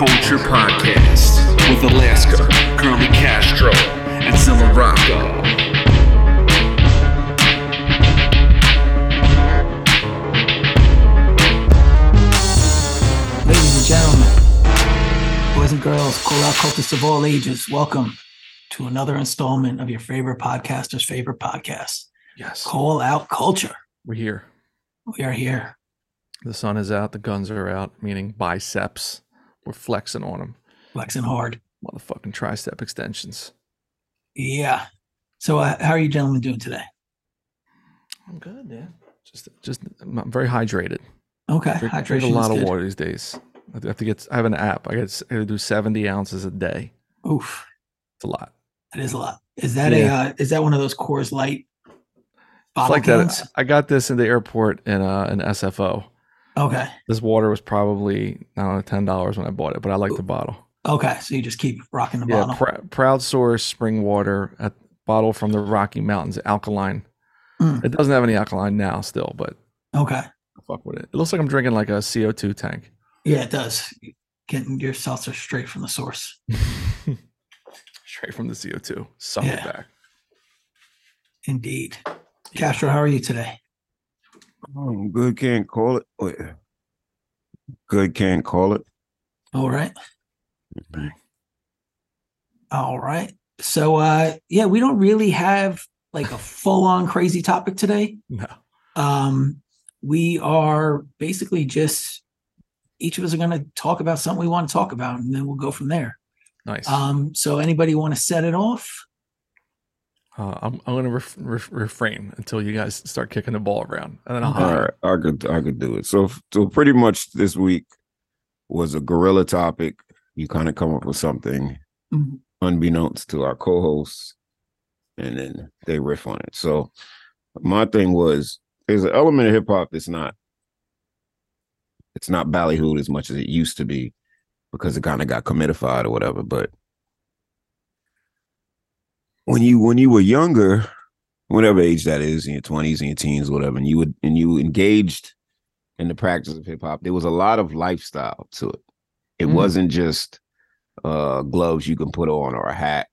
Culture Podcast with Alaska, Curly Castro, and Zilla Rocca. Ladies and gentlemen, boys and girls, cool out cultists of all ages, welcome to another installment of your favorite podcaster's favorite podcast, Yes, Call Out Culture. we're here. We are here. The sun is out. The guns are out, meaning biceps. We're flexing on them. Flexing hard. Motherfucking tricep extensions. Yeah. So, uh, how are you gentlemen doing today? I'm good, yeah. Just, just, I'm very hydrated. Okay. Drink, Hydration drink a lot of water these days. I have to get. I have an app. I got to do 70 ounces a day. Oof. It's a lot. That is a lot. Is that Yeah. a, uh, is that one of those Coors Light It's like cans? that. I got this in the airport in uh, an SFO. Okay. This water was probably I don't know ten dollars when I bought it, but I like the bottle. Okay. So you just keep rocking the Yeah, bottle. pr- proud source spring water, a bottle from the Rocky Mountains, alkaline. Mm. It doesn't have any alkaline now, still, but okay. Fuck with it. It looks like I'm drinking like a CO2 tank. Yeah, it does. Getting your seltzer straight from the source. Straight from the CO2. Suck Yeah. it back. Indeed. Castro, how are you today? Oh, good can't call it. Wait. Good can't call it. All right. All right. So uh yeah, we don't really have like a full-on crazy topic today. No. Um we are basically just each of us are going to talk about something we want to talk about and then we'll go from there. Nice. Um so anybody want to set it off? Uh, I'm, I'm going to ref- ref- refrain until you guys start kicking the ball around. And then I'll Okay. All right, I could I could do it. So so pretty much this week was a gorilla topic. You kind of come up with something Mhm. unbeknownst to our co-hosts, and then they riff on it. So my thing was there's an element of hip hop that's not it's not ballyhooed as much as it used to be because it kind of got commodified or whatever. But when you when you were younger, whatever age that is, in your twenties and your teens, whatever, and you would and you engaged in the practice of hip hop, there was a lot of lifestyle to it. It Mhm. wasn't just uh gloves you can put on or a hat,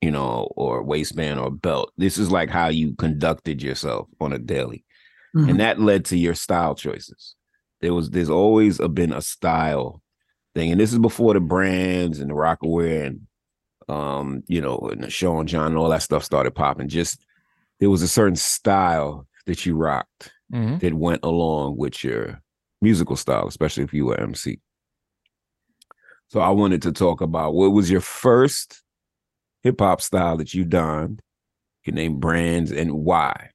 you know, or waistband or belt. This is like how you conducted yourself on a daily. Mhm. And that led to your style choices. There was there's always a, been a style thing. And this is before the brands and the Rocawear and um, you know, and the Sean John and all that stuff started popping. Just there was a certain style that you rocked Mhm. that went along with your musical style, especially if you were MC. So I wanted to talk about what was your first hip hop style that you donned. You can name brands and why.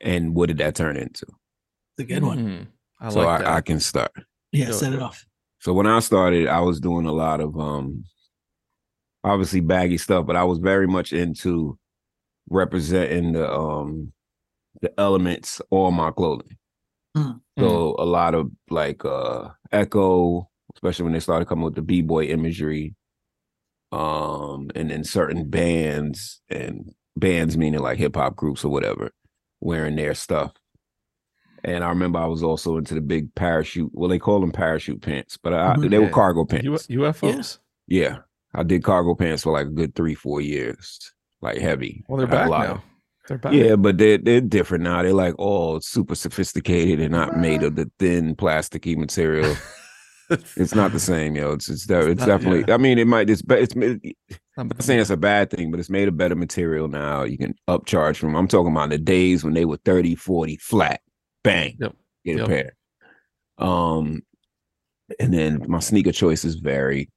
And what did that turn into? It's a good one. Mm, I so like that. I, I can start. Yeah, Do it. set it off. So when I started, I was doing a lot of um obviously baggy stuff, but I was very much into representing the um the elements on my clothing. Mm. So a lot of like uh Ecko, especially when they started coming with the b-boy imagery, um, and then certain bands and bands meaning like hip hop groups or whatever, wearing their stuff. And I remember I was also into the big parachute. Well, they call them parachute pants, but I, Mhm. they were cargo pants. U- UFOs? Yeah, I did cargo pants for like a good three, four years, like heavy. Well, they're back now. of- They're back. yeah, but they're they're different now. They're like all super sophisticated and not made of the thin plasticky material. it's not the same, yo. It's it's, de- it's not- definitely. I mean, it might. It's it's. I'm I'm not saying it's a bad thing, but it's made of better material now. You can upcharge from. I'm talking about the days when they were 30, 40 flat, bang, Yep. get a pair. Um, and then my sneaker choices varied.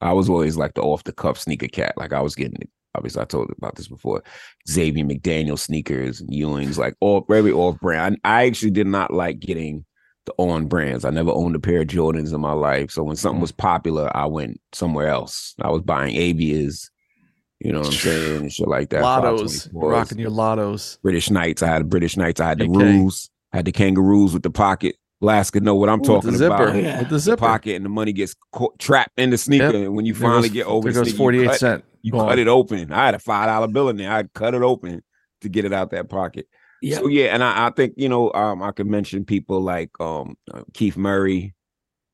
I was always like the off the cuff sneaker cat. Like I was getting, obviously, I told about this before. Xavier McDaniel sneakers and Ewings, like all very off brand. I, I actually did not like getting the on brands. I never owned a pair of Jordans in my life. So when something Mm. was popular, I went somewhere else. I was buying Avias, you know what I'm saying, and shit like that. Lottos. Rocking your lottos. British Knights. I had British Knights. I had the rules. I had the kangaroos with the pocket. Alaska know what I'm Ooh, with talking the zipper. about. Yeah. With the The zipper. pocket and the money gets co- trapped in the sneaker. Yep. And when you finally goes- get over there the goes sneaker, 48 you cut, cent. you cut it open. I had a five dollar bill in there. I'd cut it open to get it out that pocket. Yeah. So yeah, and I, I think you know um, I could mention people like um, Keith Murray,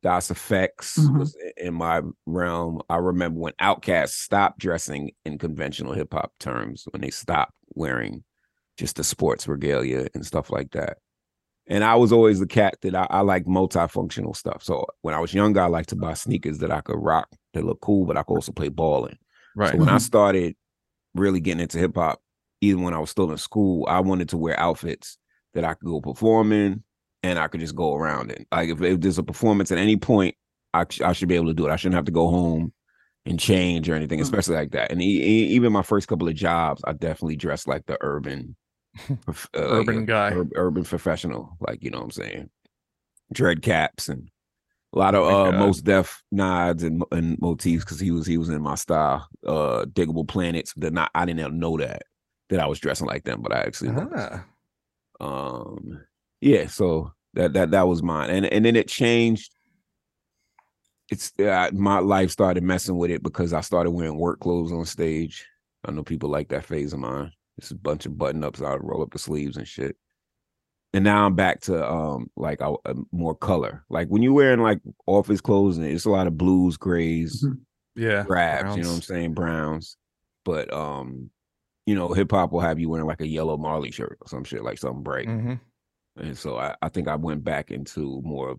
Das EFX Mhm. was in my realm. I remember when Outkast stopped dressing in conventional hip hop terms, when they stopped wearing just the sports regalia and stuff like that. And I was always the cat that I, I like multifunctional stuff. So when I was younger, I liked to buy sneakers that I could rock that look cool, but I could also play ball in. Right. So when I Mhm. started really getting into hip hop, even when I was still in school, I wanted to wear outfits that I could go perform in and I could just go around in. Like if, if there's a performance at any point, I, I should be able to do it. I shouldn't have to go home and change or anything, Mhm. especially like that. And e- e- even my first couple of jobs, I definitely dressed like the urban, prof- like Urban a guy. ur- urban professional. Like you know what I'm saying, dread caps and a lot of Oh uh Mos Def nods and and motifs because he was he was in my style. Uh, Digable Planets. That not I didn't know that that I was dressing like them, but I actually was. Ah, Um, yeah, so that that that was mine, and and then it changed. It's uh, my life started messing with it because I started wearing work clothes on stage. I know people like that phase of mine. It's a bunch of button ups. I roll up the sleeves and shit. And now I'm back to um like I, uh, more color. Like when you're wearing like office clothes and it's a lot of blues, grays, Mhm. yeah. grabs, you know what I'm saying, browns. But um, you know, hip hop will have you wearing like a yellow Marley shirt or some shit, like something bright. Mhm. And so I, I think I went back into more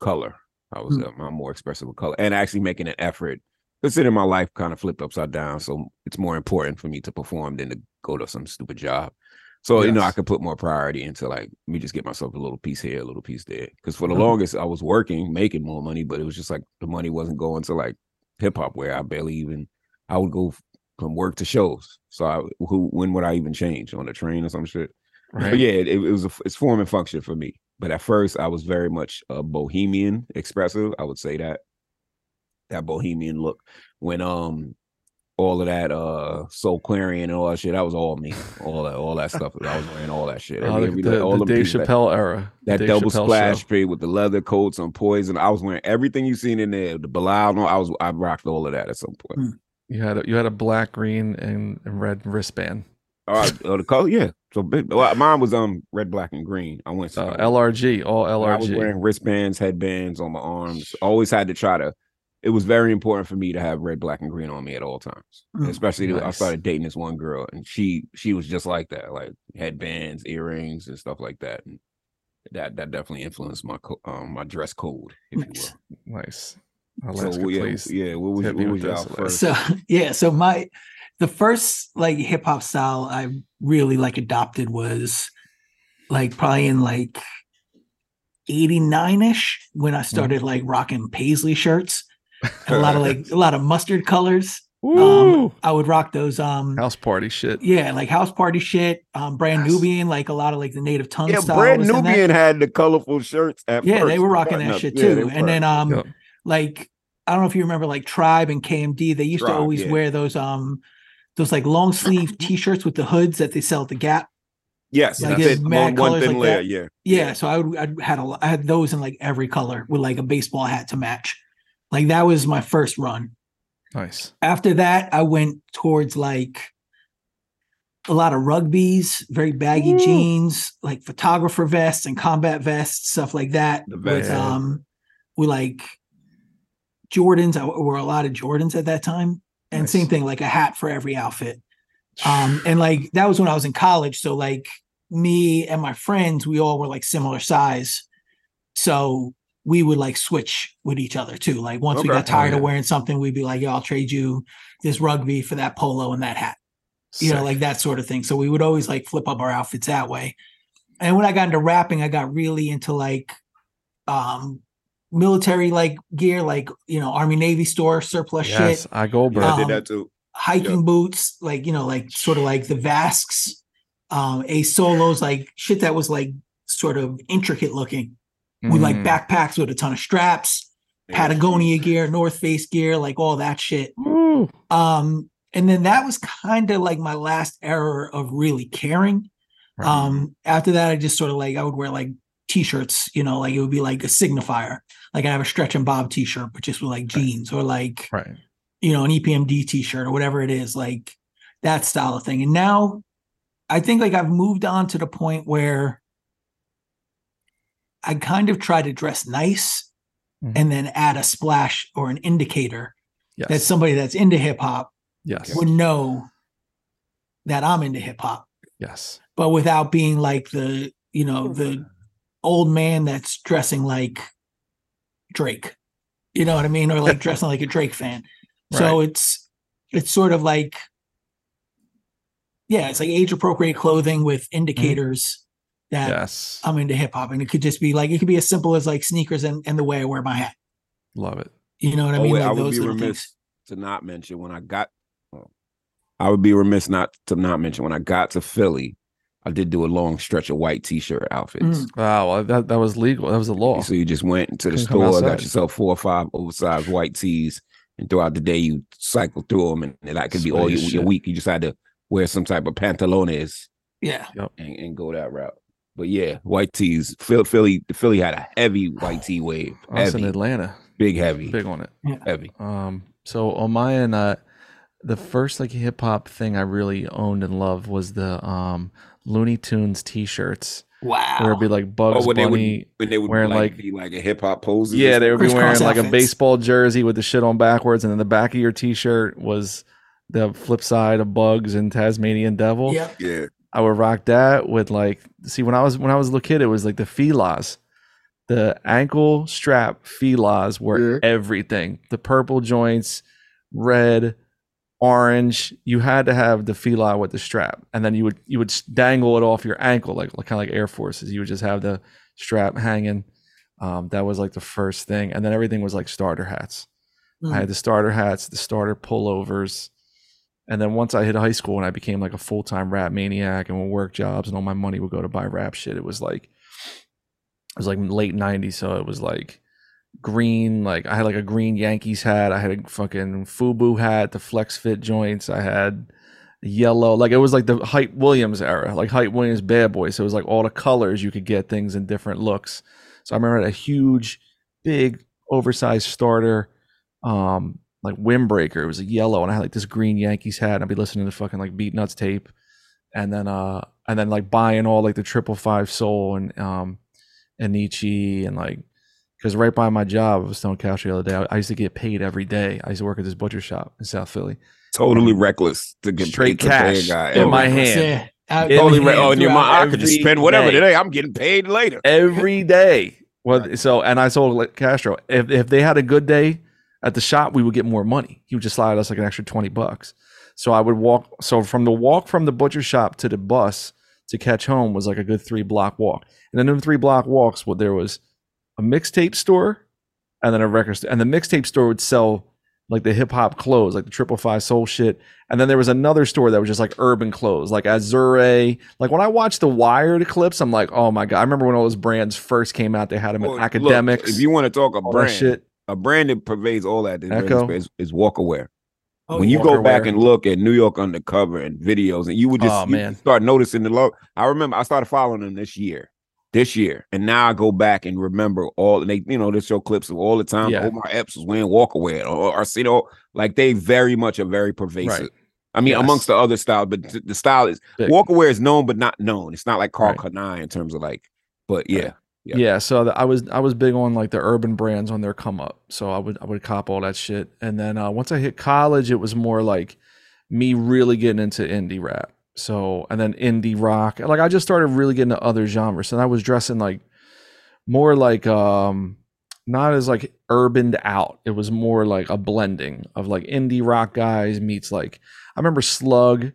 color. I was Hmm. uh, I'm more expressive with color and actually making an effort. Considering my life kind of flipped upside down, so it's more important for me to perform than to go to some stupid job. So you know, I could put more priority into like me just get myself a little piece here, a little piece there. Because for the Mhm. longest, I was working, making more money, but it was just like the money wasn't going to like hip hop, where I barely even I would go from work to shows. So I, who when would I even change on a train or some shit? Right. But yeah, it, it was a, it's form and function for me. But at first, I was very much a bohemian, expressive. I would say that that bohemian look when um all of that uh Soulquarian and all that shit. That was all me. All that all that stuff. I was wearing all that shit. Oh, Every- the, every- the, all the them Dave pieces that- Chappelle era. that Dave double Chappelle splash show. with the leather coats on poison. I was wearing everything you seen in there. The Bilal, no, I was I rocked all of that at some point. Hmm. You had a, you had a black, green, and, and red wristband. All right, oh, the color, yeah. So big, well, mine was um red, black, and green. I went Uh, so LRG, all LRG. I was wearing wristbands, headbands on my arms. Always had to try to. It was very important for me to have red, black, and green on me at all times. Mm, Especially I started dating this one girl, and she she was just like that, like headbands, earrings, and stuff like that. And that that definitely influenced my co- um my dress code, if Nice. you will. nice. So yeah, please. yeah. What was what with was y'all first? So yeah, so my the first like hip hop style I really like adopted was like probably in like 89ish when I started like rocking paisley shirts. And a lot of like a lot of mustard colors. Woo! Um I would rock those um House party shit. yeah, like house party shit, um brand Yes. Nubian, like a lot of like the native tongue Yeah, style. Brand was in that. Nubian had the colorful shirts at Yeah, first. they were rocking that button-up. shit Yeah, too. were and then um Yep. like I don't know if you remember like Tribe and KMD, they used to always yeah. wear those um those like long sleeve t-shirts with the hoods that they sell at the Gap. Yes, Like, that's it. mad One, one colors thin like layer. that. Yeah, Yeah, so I would I had a lo- I had those in like every color with like a baseball hat to match. Like that was my first run. Nice. After that, I went towards like a lot of rugbies, very baggy Woo. jeans, like photographer vests and combat vests, stuff like that. The with vest. um with like Jordans. I wore a lot of Jordans at that time. And Nice. same thing, like a hat for every outfit. Um, and like that was when I was in college. So like me and my friends, we all were like similar size. So we would like switch with each other too. Like once we got tired Oh, of wearing something, we'd be like, "Yo, I'll trade you this rugby for that polo and that hat." You know, like that sort of thing. So we would always like flip up our outfits that way. And when I got into rapping, I got really into like um military like gear, like you know, Army Navy store surplus yes, shit, I Goldberg. Yeah, I did Um, that too. hiking boots, like you know, like sort of like the Vasques, um, Asolos, like shit that was like sort of intricate looking with like Mm. backpacks with a ton of straps, Patagonia gear, North Face gear, like all that shit. Woo. Um, and then that was kind of like my last era of really caring. Right. Um, after that, I just sort of like I would wear like t-shirts, you know, like it would be like a signifier. Like I have a stretch and bob t-shirt, but just with like jeans or like right. you know, an EPMD t-shirt or whatever it is, like that style of thing. And now I think like I've moved on to the point where I kind of try to dress nice Mhm. and then add a splash or an indicator Yes. that somebody that's into hip hop yes. would know that I'm into hip hop, Yes. but without being like the, you know, the old man that's dressing like Drake. You know what I mean? Or like dressing like a Drake fan. So it's it's sort of like yeah, it's like age appropriate clothing with indicators that Yes. I'm into hip hop. And it could just be like it could be as simple as like sneakers and, and the way I wear my hat. Love it. You know what I Oh, mean? wait, Like I would those be little remiss things. to not mention when I got. well, I would be remiss not to not mention when I got to Philly. I did do a long stretch of white t-shirt outfits. Mm. Wow. that, that was legal. That was the law. So you just went to the Couldn't store, got yourself four or five oversized white tees, and throughout the day you cycle through them, and, and that could be all your, your week. You just had to wear some type of pantalones Yeah. and, and go that route. But yeah, white tees. Philly, Philly, Philly had a heavy white tee wave, I was in Atlanta. big, heavy, Big on it. heavy. Um, so on my end, uh, the first like hip hop thing I really owned and loved was the um Looney Tunes T-shirts, Wow. where it'd be like Bugs Oh, when they would- Bunny. When they would wearing, like, like- be like a hip hop poses. Yeah, they would be Crisscross wearing like a baseball jersey with the shit on backwards, and then the back of your T-shirt was the flip side of Bugs and Tasmanian Devil. Yep. yeah. I would rock that with like see when I was when I was a little kid, it was like the filas. The ankle strap filas were Yeah. everything. The purple joints, red, orange. You had to have the fila with the strap, and then you would you would dangle it off your ankle like, like kind of like Air Forces. You would just have the strap hanging. Um, that was like the first thing, and then everything was like starter hats. Mm. I had the starter hats, the starter pullovers. And then once I hit high school and I became like a full time rap maniac and would work jobs and all my money would go to buy rap shit, it was like, it was like late 90s. So it was like green, like I had like a green Yankees hat. I had a fucking Fubu hat, the flex fit joints. I had yellow, like it was like the Hype Williams era, like Hype Williams bad boy. So it was like all the colors you could get things in different looks. So I remember a huge, big, oversized starter um like windbreaker. It was a yellow, and I had like this green Yankees hat. And I'd be listening to fucking like Beatnuts tape, and then uh and then like buying all like the triple five soul and um and Nietzsche and like because right by my job, I was telling Cash the other day, I, I used to get paid every day. I used to work at this butcher shop in South Philly. Totally reckless to get Straight paid to pay a cash guy. in every- my hand. yeah. Out- Totally my re- oh, in your mind, I could just spend whatever day. today. I'm getting paid later. every day. Well, so and I told like, Castro if if they had a good day at the shop, we would get more money. He would just slide us like an extra twenty bucks. So I would walk. So from the walk from the butcher shop to the bus to catch home was like a good three block walk. And then in the three block walks, what there was a mixtape store, and then a record store. And the mixtape store would sell like the hip hop clothes, like the triple five soul shit. And then there was another store that was just like urban clothes, like Azure. Like when I watched the Wired clips, I'm like, oh my god! I remember when all those brands first came out. They had them Well, in look, Akademiks. if you want to talk a brand, shit. A brand that pervades all that is, Ecko. is, is Walkerwear. Oh, when you yeah. go back and look at New York Undercover and videos, and you would just Oh, you man. start noticing the low. I remember I started following them this year, this year, and now I go back and remember all. And they, you know, they show clips of all the time. Yeah. Oh, Omar Epps was wearing Walkerwear, or Arsenio, like they very much are very pervasive. Right. I mean, Yes. amongst the other styles, but th- the style is Big. Walkerwear is known but not known. It's not like Karl Right. Kani in terms of like, but yeah, Yeah. Yeah. so I was I was big on like the urban brands on their come up. So I would I would cop all that shit. And then uh, once I hit college, it was more like me really getting into indie rap. So and then indie rock. Like I just started really getting into other genres. And I was dressing like more like um not as like urbaned out. It was more like a blending of like indie rock guys meets like I remember Slug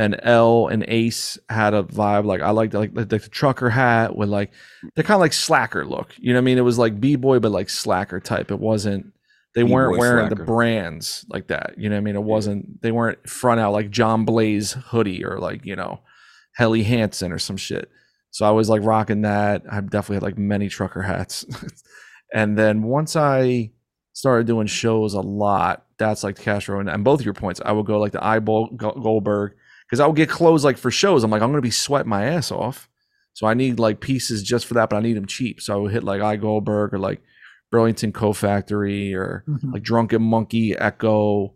and L and Ace had a vibe like I liked like the, the trucker hat with like they're kind of like slacker look. You know what I mean? It was like b boy but like slacker type. It wasn't. They weren't B-boy wearing the brands like that. You know what I mean? It wasn't. They weren't front out like John Blaze hoodie or like you know Helly Hansen or some shit. So I was like rocking that. I definitely had like many trucker hats. and then once I started doing shows a lot, that's like Castro and, and both your points. I would go like the eyeball Goldberg because I would get clothes like for shows. I'm like, I'm gonna be sweating my ass off. So I need like pieces just for that, but I need them cheap. So I would hit like I Goldberg or like Burlington Coat Factory or Mhm. like Drunken Monkey, Ecko,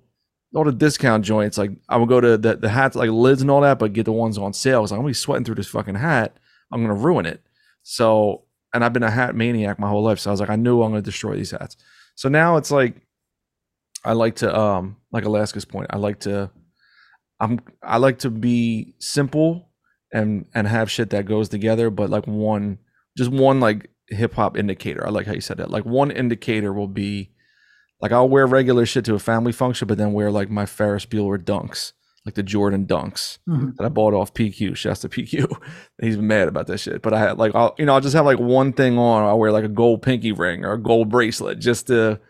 all the discount joints. Like I would go to the, the hats, like lids and all that, but get the ones on sale. Cause I'm gonna be sweating through this fucking hat. I'm gonna ruin it. So and I've been a hat maniac my whole life. So I was like, I knew I'm to destroy these hats. So now it's like, I like to, um, like Alaska's point, I like to, I'm, I like to be simple and and have shit that goes together, but like one, just one like hip hop indicator. I like how you said that. Like one indicator will be, like I'll wear regular shit to a family function, but then wear like my Ferris Bueller dunks, like the Jordan dunks Mhm. that I bought off PQ. Shouts to PQ. He's mad about that shit. But I had like I'll you know I'll just have like one thing on. I'll wear like a gold pinky ring or a gold bracelet just to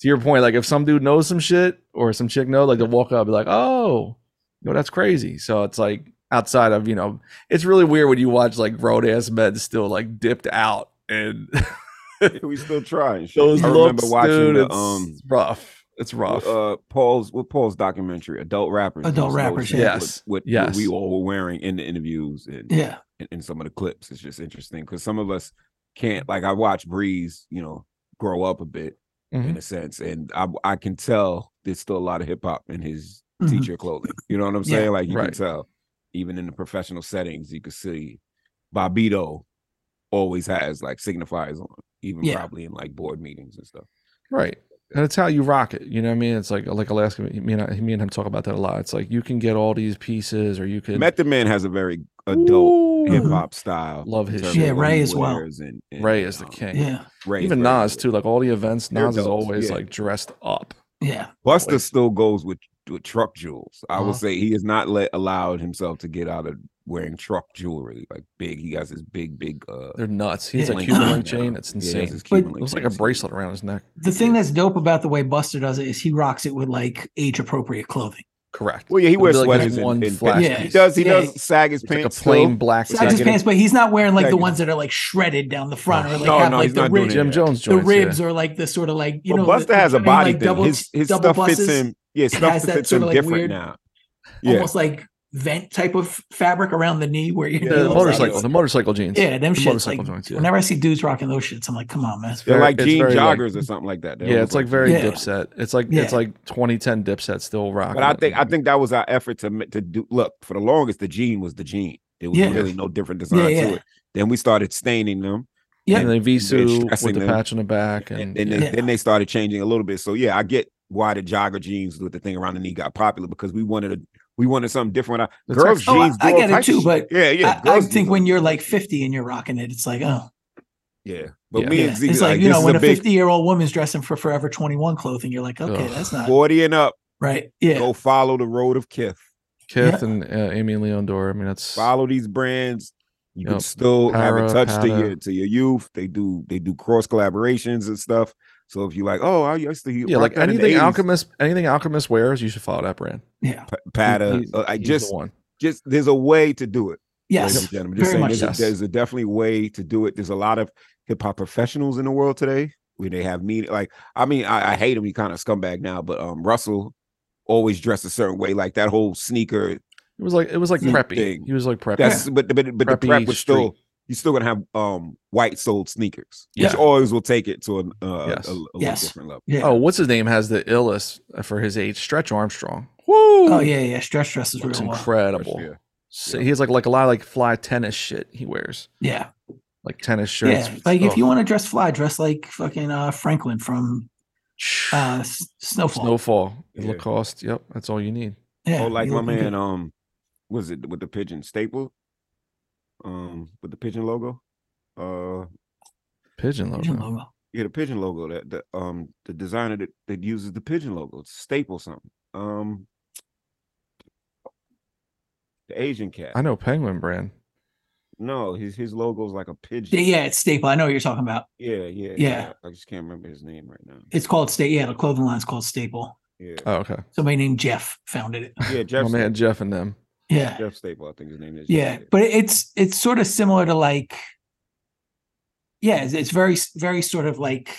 to your point. Like if some dude knows some shit or some chick know, like they'll walk up and be like, oh, you know that's crazy. So it's like outside of you know it's really weird when you watch like grown ass men still like dipped out and we still trying. Shit. those I looks, remember watching dude. the it's um rough. It's rough. uh Paul's with Paul's documentary, adult rappers. Adult rappers, shit, yeah. What, Yes, what, yes. what we all were wearing in the interviews and Yeah. in, in some of the clips. It's just interesting because some of us can't like I watched Breeze, you know, grow up a bit Mhm. in a sense, and I I can tell there's still a lot of hip hop in his Mhm. teacher clothing. You know what I'm Yeah. saying? Like you Right. can tell, even in the professional settings, you can see Bobbito always has like signifiers on, even Yeah. probably in like board meetings and stuff. Right. And it's how you rock it. You know what I mean? It's like like Alaska. Me and I, me and him talk about that a lot. It's like you can get all these pieces, or you can Method Man has a very adult hip hop style. Love his shit. Yeah, what Ray as well. wears And, and, Ray is the um, king. Yeah. Ray Even very Nas too. Like all the events, Nas is always yeah. like dressed up. Yeah. Buster Like- still goes with, with truck jewels. I Uh-huh. will say he has not let allowed himself to get out of wearing truck jewelry like big. He has his big, big. uh They're nuts. He has a Cuban link chain. It's Yeah, he has insane. his But- Cuban It looks like a bracelet around his neck. The thing that's dope about the way Buster does it is he rocks it with like age appropriate clothing. Correct. Well, yeah, he wears be like his sweaters one and, and flat Yeah. he does. He Yeah. does sag his It's like a pants. plain still. black. Sag his Second- pants, but he's not wearing like the ones that are like shredded down the front or like No, have no, like the not ribs. Jim Jones the ribs yeah. or like the sort of like you Well, know Buster the- has a I mean, body like thing. double- his his double stuff fits buses, him. Yeah, It stuff has that fits sort of, like, different weird- now. Yeah, almost like vent type of fabric around the knee where you Yeah, Yeah, know, the it's like- motorcycle, the motorcycle jeans. Yeah, them The shits. motorcycle Like, joints, yeah. Whenever I see dudes rocking those shits, I'm like, come on, man. They're very- like it's jean very, like- joggers or something like that. They yeah, it's like very Yeah. dipset. It's like it's like 2010 dipset still rocking. But I it. think I think that was our effort to ma- to do. Look, for the longest, the jean was the jean. There was Yeah. really no different design Yeah, to it. Then we started staining them, Yeah. and then Visu stressing with the them. patch on the back, and, and, and yeah. then, then they started changing a little bit. So yeah, I get why the jogger jeans with the thing around the knee got popular because we wanted a we wanted something different. Uh, That's Girls actually- Oh, I- jeans, I get it too, but yeah, yeah. I, I think when you're like 50 and you're rocking it, it's like, oh, yeah, but Yeah. me yeah. and Z it's like, like, you know, when a a 50 year old woman's dressing for Forever 21 clothing, you're like, okay, Ugh. that's not forty and up. right. Yeah. Go follow the road of Kith. Kith and uh, Amy and Leon Dore. I mean, that's Follow these brands. You can Yep. still have Para, a touch to your to your youth. They do they do cross collaborations and stuff. So if you like, oh, I used to yeah, like that in the anything Alchemist, anything Alchemist wears, you should follow that brand. Yeah. P- Pata. He's- uh, I he's just the one. just there's a way to do it. ladies Yes. and gentlemen. Just Very saying, much there's, so. a, there's a definitely way to do it. There's a lot of hip hop professionals in the world today where they have meaning. Like, I mean, I, I hate him. He kind of scumbag now, but um, Russell always dressed a certain way. Like that whole sneaker. It was like it was like Suit preppy. thing. He was like preppy. That's but but but the Preppy prep was still street. You're still gonna have um white soled sneakers, Yeah. which always will take it to an, uh, Yes. a, a little Yes. different level. Yeah. Oh, what's his name has the illest uh, for his age? Stretch Armstrong. Woo! Oh, yeah. Yeah. Stretch dress is looks real well. incredible. Yeah. So he has like like a lot of like fly tennis shit he wears, Yeah. like tennis shirts. Yeah. Like if Oh, you want to dress fly, dress like fucking uh, Franklin from uh, Snowfall. Snowfall, Yeah. Lacoste. Yep, that's all you need. Yeah. oh, like my looking good. man, um, was it with the pigeon staple? Um, with the pigeon logo. Uh, Pigeon logo. Pigeon logo. Yeah, the pigeon logo. That the um the designer that, that uses the pigeon logo. It's staple something. Um the Asian cat. I know Penguin brand. No, his his logo's like a pigeon. Yeah, yeah, it's staple. I know what you're talking about. yeah, yeah, Yeah. I just can't remember his name right now. It's called Staple. Yeah, the clothing line's called Staple. Yeah, Oh, okay. Somebody named Jeff founded it. yeah, My Jeff. man Staple. Jeff and them. Yeah. Jeff Staple, I think his name is. Yeah. But it's it's sort of similar to like yeah, it's, it's very very sort of like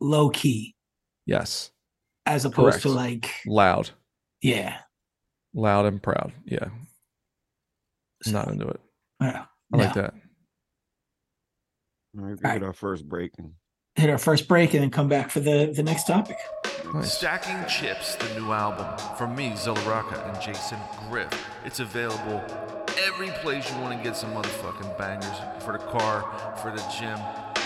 low key Yes, as opposed to like loud, yeah. loud and proud. Yeah, So, not into it. yeah. I like No. that. All right, we All hit right. our first break. And Hit our first break and then come back for the the next topic. Nice. Stacking Chips, the new album from me, Zilla and Jason Griff. It's available every place you want to get some motherfucking bangers for the car, for the gym,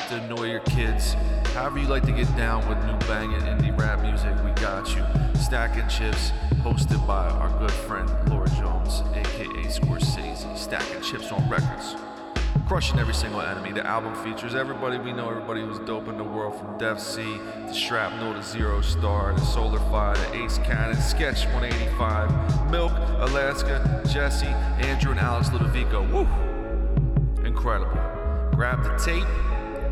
to annoy your kids. However you like to get down with new banging indie rap music, we got you. Stacking Chips, hosted by our good friend Laura Jones, aka Scorsese. Stacking Chips on records. Crushing every single enemy. The album features everybody we know, everybody who's dope in the world, from Def C to Shrapnel to Zero Star to Solar Fire to Ace Cannon, Sketch 185, Milk, Alaska, Jesse, Andrew, and Alex Ludovico. Woo! Incredible. Grab the tape,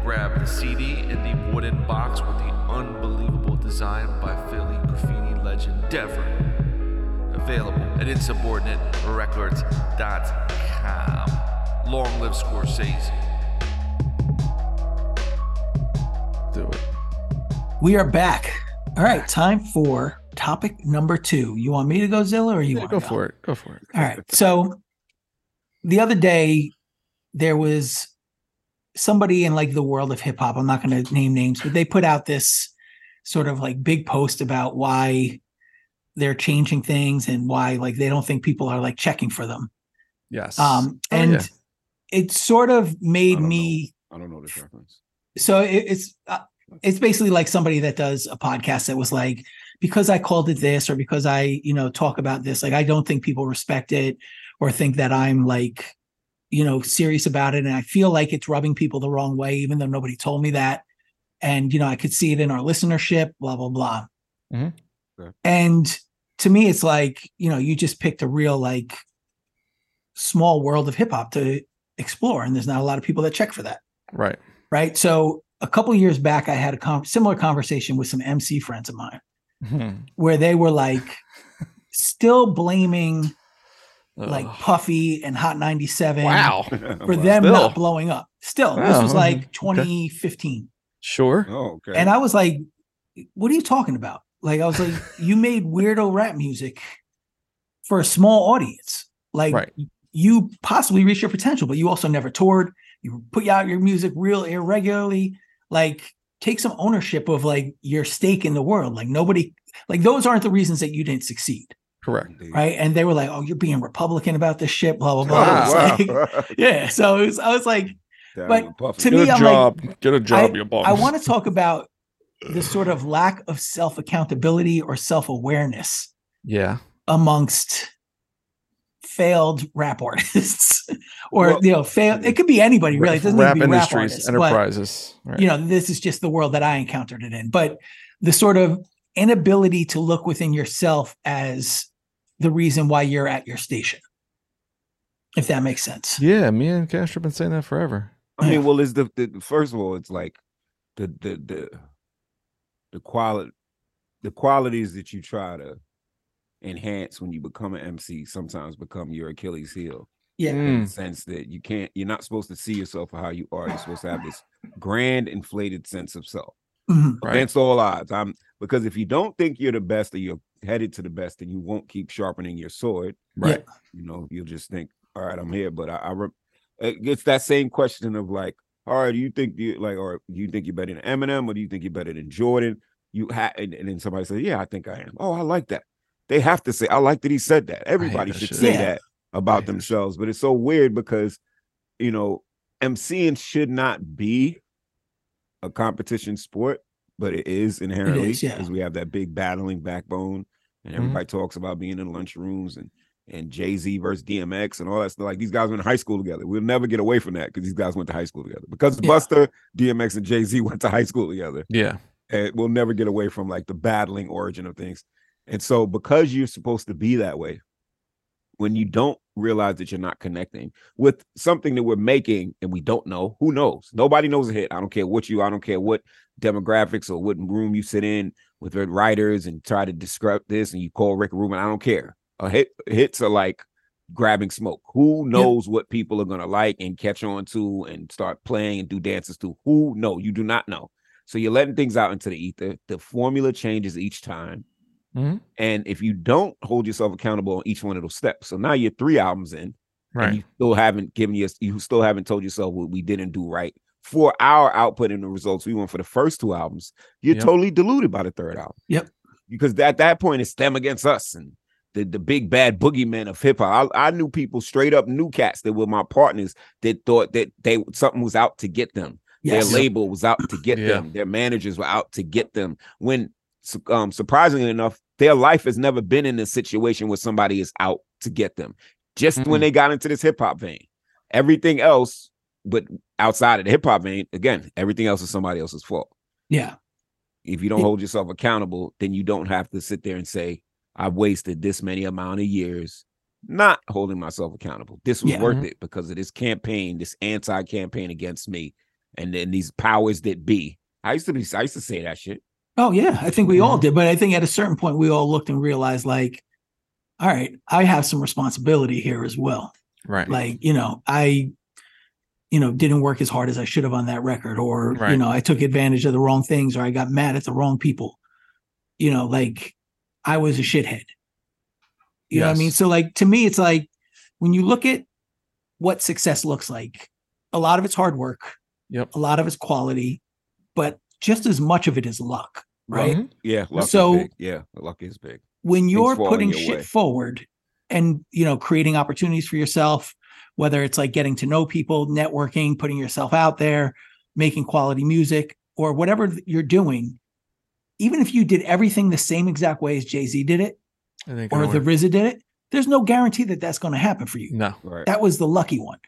grab the CD in the wooden box with the unbelievable design by Philly graffiti legend Dever. Available at insubordinaterecords.com. Long live Scorsese. Do it. We are back. All right, time for topic number two. You want me to go Zilla or you Yeah, want go to for it. Go for it. All right. So the other day there was somebody in like the world of hip hop. I'm not going to name names, but they put out this sort of like big post about why they're changing things and why like they don't think people are like checking for them. Yes. Um Oh, and yeah. It sort of made I don't me I don't know this reference. so it, it's uh, it's basically like somebody that does a podcast that was like because i called it this or because i you know talk about this like i don't think people respect it or think that i'm like you know serious about it and i feel like it's rubbing people the wrong way even though nobody told me that and you know i could see it in our listenership blah blah blah Mhm. Okay. and to me it's like you know you just picked a real like small world of hip hop to explore and there's not a lot of people that check for that right. right? So a couple years back, I had a con- similar conversation with some MC friends of mine Mhm. where they were like still blaming like Ugh. Puffy and Hot 97 wow. for them Still. not blowing up. Still, this was like 2015. Sure. Oh, okay. And I was like, what are you talking about? Like, I was like, you made weirdo rap music for a small audience. Like, Right. You possibly reached your potential, but you also never toured. You put out your music real irregularly. Like, take some ownership of like your stake in the world. Like, nobody, like, those aren't the reasons that you didn't succeed. Correct. Indeed. Right. And they were like, oh, you're being Republican about this shit, blah, blah, blah. Wow. Like- yeah. So it was, I was like, Down But with to Get me, a I'm like- Get a job, you bum. I want to talk about the sort of lack of self accountability or self awareness Yeah. amongst failed rap artists or Well- you know fail it could be anybody really it doesn't rap need to be rap industries, artists, but, enterprises. right. you know this is just the world that i encountered it in but the sort of inability to look within yourself as the reason why you're at your station if that makes sense yeah, me and Castro have been saying that forever. I mean, well, is the, the first of all, it's like the the the the quality the qualities that you try to enhance when you become an MC sometimes become your Achilles heel. yeah In the Mm, sense that you can't, you're not supposed to see yourself for how you are. You're supposed to have this grand inflated sense of self Mhm. Right. against all odds. I'm because if you don't think you're the best or you're headed to the best, then you won't keep sharpening your sword. right. you know you'll just think all right i'm here but i, I re- it gets that same question of like all right do you think you like or do you think you're better than eminem or do you think you're better than jordan you have and, and then somebody says yeah i think i am oh i like that they have to say i like that he said that everybody should shit. say Yeah. that about hate that themselves but it's so weird because you know mc'ing should not be a competition sport but it is inherently is, yeah. because we have that big battling backbone and Mhm. everybody talks about being in lunchrooms and and Jay Z versus DMX and all that stuff. Like these guys went to high school together. We'll never get away from that because these guys went to high school together. Because Yeah. Buster, DMX, and Jay Z went to high school together. Yeah. And we'll never get away from like the battling origin of things. And so, because you're supposed to be that way, when you don't realize that you're not connecting with something that we're making and we don't know, who knows? Nobody knows a hit. I don't care what you, I don't care what demographics or what room you sit in with writers and try to describe this and you call Rick Rubin. I don't care. A hit hits are like grabbing smoke. Who knows what people are gonna like and catch on to and start playing and do dances to? Who know? You do not know. So you're letting things out into the ether. The formula changes each time. Mhm. And if you don't hold yourself accountable on each one of those steps, so now you're three albums in, and Right. you still haven't given you, you still haven't told yourself what we didn't do right for our output and the results we want for the first two albums. You're Yep. totally deluded by the third album. Yep. Because at that point it's them against us, and the, the big bad boogeyman of hip hop. I, I knew people straight up new cats that were my partners that thought that they something was out to get them. Yes. Their label was out to get Yeah. them. Their managers were out to get them. When um, surprisingly enough, their life has never been in a situation where somebody is out to get them. Just when Mhm. they got into this hip hop vein, everything else, but outside of the hip hop vein, again, everything else is somebody else's fault. Yeah. If you don't It- hold yourself accountable, then you don't have to sit there and say, I've wasted this many amount of years not holding myself accountable. This was Yeah. worth Mhm. it because of this campaign, this anti-campaign against me, and then these powers that be. I used to be I used to say that shit. Oh yeah, I think we all Mhm. did, but I think at a certain point we all looked and realized like, all right, I have some responsibility here as well. Right. Like, you know, I, you know, didn't work as hard as I should have on that record, or you know, I took advantage of the wrong things, or I got mad at the wrong people. You know, like I was a shithead. You know what I mean? So like to me, it's like when you look at what success looks like, a lot of it's hard work, Yep. a lot of it's quality, but just as much of it is luck, right? Mhm. Yeah, luck So- is big. Yeah, luck is big. when you're putting your shit way. forward and you know creating opportunities for yourself whether it's like getting to know people networking putting yourself out there making quality music or whatever you're doing even if you did everything the same exact way as jay-z did it or the would- RZA did it there's no guarantee that that's going to happen for you no. Right. that was the lucky one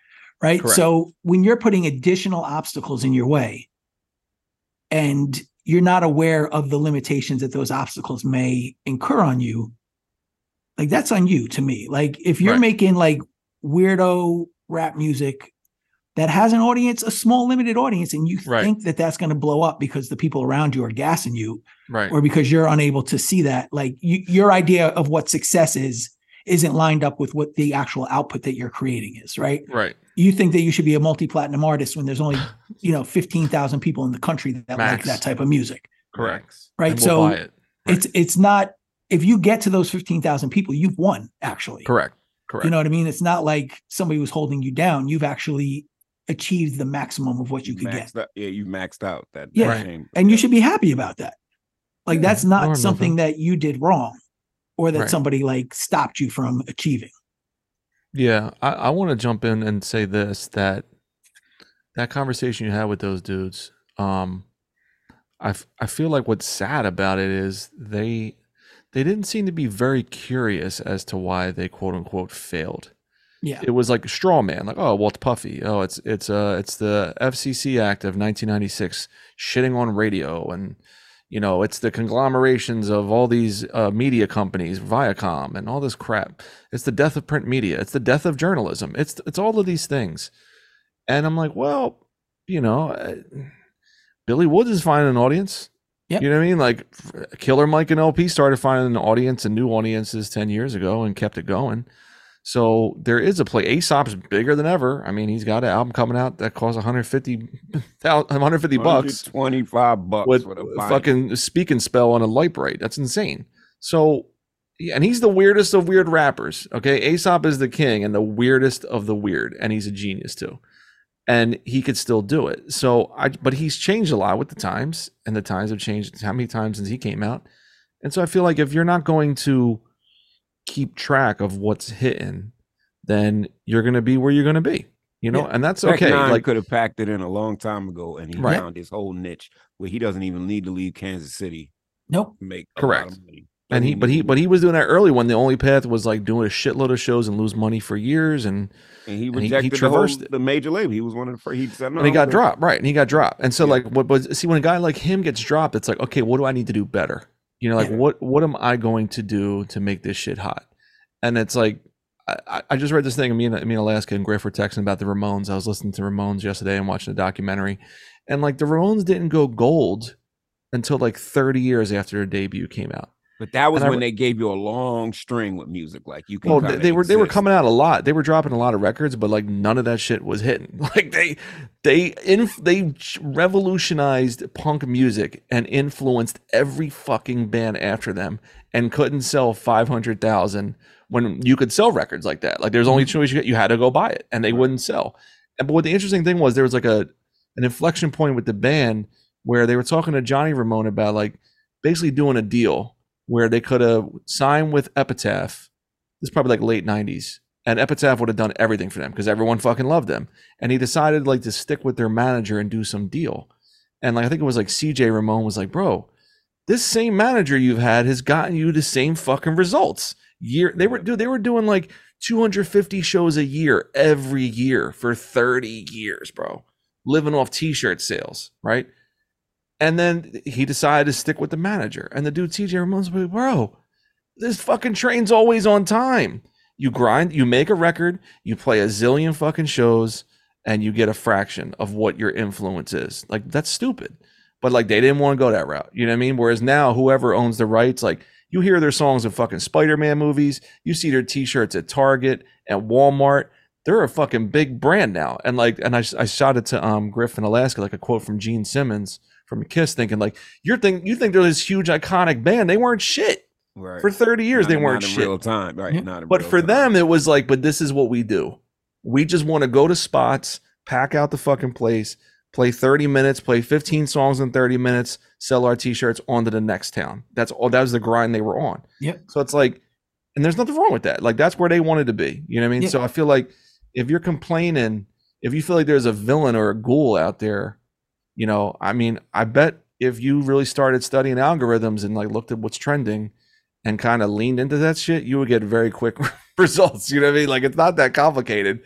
right Correct. so when you're putting additional obstacles in your way and you're not aware of the limitations that those obstacles may incur on you like that's on you to me like if you're Right. making like weirdo rap music that has an audience a small limited audience and you Right. think that that's going to blow up because the people around you are gassing you Right. or because you're unable to see that like you, your idea of what success is isn't lined up with what the actual output that you're creating is right right. You think that you should be a multi-platinum artist when there's only you know 15,000 people in the country that like that type of music Correct. right we'll so it. Right. it's it's not if you get to those 15,000 people you've won actually correct. Correct. you know what i mean it's not like somebody was holding you down you've actually achieved the maximum of what you could get out, yeah, you maxed out that. Yeah. that shame. and you should be happy about that like Yeah, that's or not nothing. something that you did wrong or that Right. somebody like stopped you from achieving Yeah, I, I want to jump in and say this that that conversation you had with those dudes, um, I, f- I feel like what's sad about it is they they didn't seem to be very curious as to why they quote unquote failed. yeah It was like a straw man, like oh well it's Puffy, oh it's it's uh it's the FCC Act of 1996 shitting on radio and you know it's the conglomerations of all these uh, media companies viacom and all this crap. It's the death of print media. It's the death of journalism. It's it's all of these things. And i'm like well you know uh, billy woods is finding an audience. Yep. you know what i mean? Like killer mike and El-P started finding an audience and new audiences 10 years ago and kept it going so there is a play aesop's bigger than ever i mean he's got an album coming out that costs 150 150 bucks 25 bucks with for the a fucking speak and spell on a Lite-Brite. That's insane. So, and he's the weirdest of weird rappers. Okay, Aesop is the king and the weirdest of the weird, and he's a genius too. And he could still do it. So, I but he's changed a lot with the times, and the times have changed. How many times since he came out? And so I feel like if you're not going to keep track of what's hitting, then you're going to be where you're going to be. You know, Yeah. and that's Tech okay. Nine Like could have packed it in a long time ago, and he Right. found his whole niche where he doesn't even need to leave Kansas City nope to make Correct. lot of money. and he but he but he was doing that early when the only path was like doing a shitload of shows and lose money for years and and he and he- he rejected the, whole, traversed the major label. He was one of the first. He said no. and he got dropped right and he got dropped and so Yeah. like what was see when a guy like him gets dropped it's like okay what do i need to do better you know like Yeah. what what am i going to do to make this shit hot and it's like I, I- I just read this thing. Me and me and Alaska and Griff were texting about the Ramones. I was listening to Ramones yesterday and watching a documentary, and like the Ramones didn't go gold until like 30 years after their debut came out. But that was And when they gave you a long string with music. Like you can. Well, they, they were they were coming out a lot. They were dropping a lot of records, but like none of that shit was hitting. Like they they inf- they revolutionized punk music and influenced every fucking band after them, and couldn't sell five hundred thousand when you could sell records like that. Like there's only mm-hmm. choice you get. You had to go buy it, and they wouldn't sell. And but what the interesting thing was, there was like a an inflection point with the band where they were talking to Johnny Ramone about like basically doing a deal where they could have signed with Epitaph This is probably like late '90s, and Epitaph would have done everything for them because everyone fucking loved them. And he decided like to stick with their manager and do some deal. And like I think it was like CJ Ramone was like, bro, this same manager you've had has gotten you the same fucking results. Year they were dude, they were doing like 250 shows a year every year for 30 years, bro. Living off t-shirt sales, right? And then he decided to stick with the manager. And the dude CJ Ramone's like, bro, this fucking train's always on time. You grind, you make a record, you play a zillion fucking shows, and you get a fraction of what your influence is. Like that's stupid. But like they didn't want to go that route. You know what I mean? Whereas now whoever owns the rights, like you hear their songs in fucking Spider-Man movies, you see their t-shirts at Target, at Walmart. They're a fucking big brand now. And like and I, I shot it to um Griff in Alaska, like a quote from Gene Simmons from Kiss, thinking like you're think you think they're this huge iconic band. They weren't shit. Right. For 30 years Not- they weren't in shit. real time, right? Yeah. Not in But real for time. them, it was like, but this is what we do. We just want to go to spots, pack out the fucking place, play 30 minutes, play 15 songs in 30 minutes, sell our t-shirts on to the next town. That's all that was the grind they were on. Yep. So it's like, and there's nothing wrong with that. Like that's where they wanted to be. You know what I mean? Yeah. So I feel like if you're complaining, if you feel like there's a villain or a ghoul out there, you know, I mean, I bet if you really started studying algorithms and like looked at what's trending and kind of leaned into that shit, you would get very quick results. You know what I mean? Like it's not that complicated.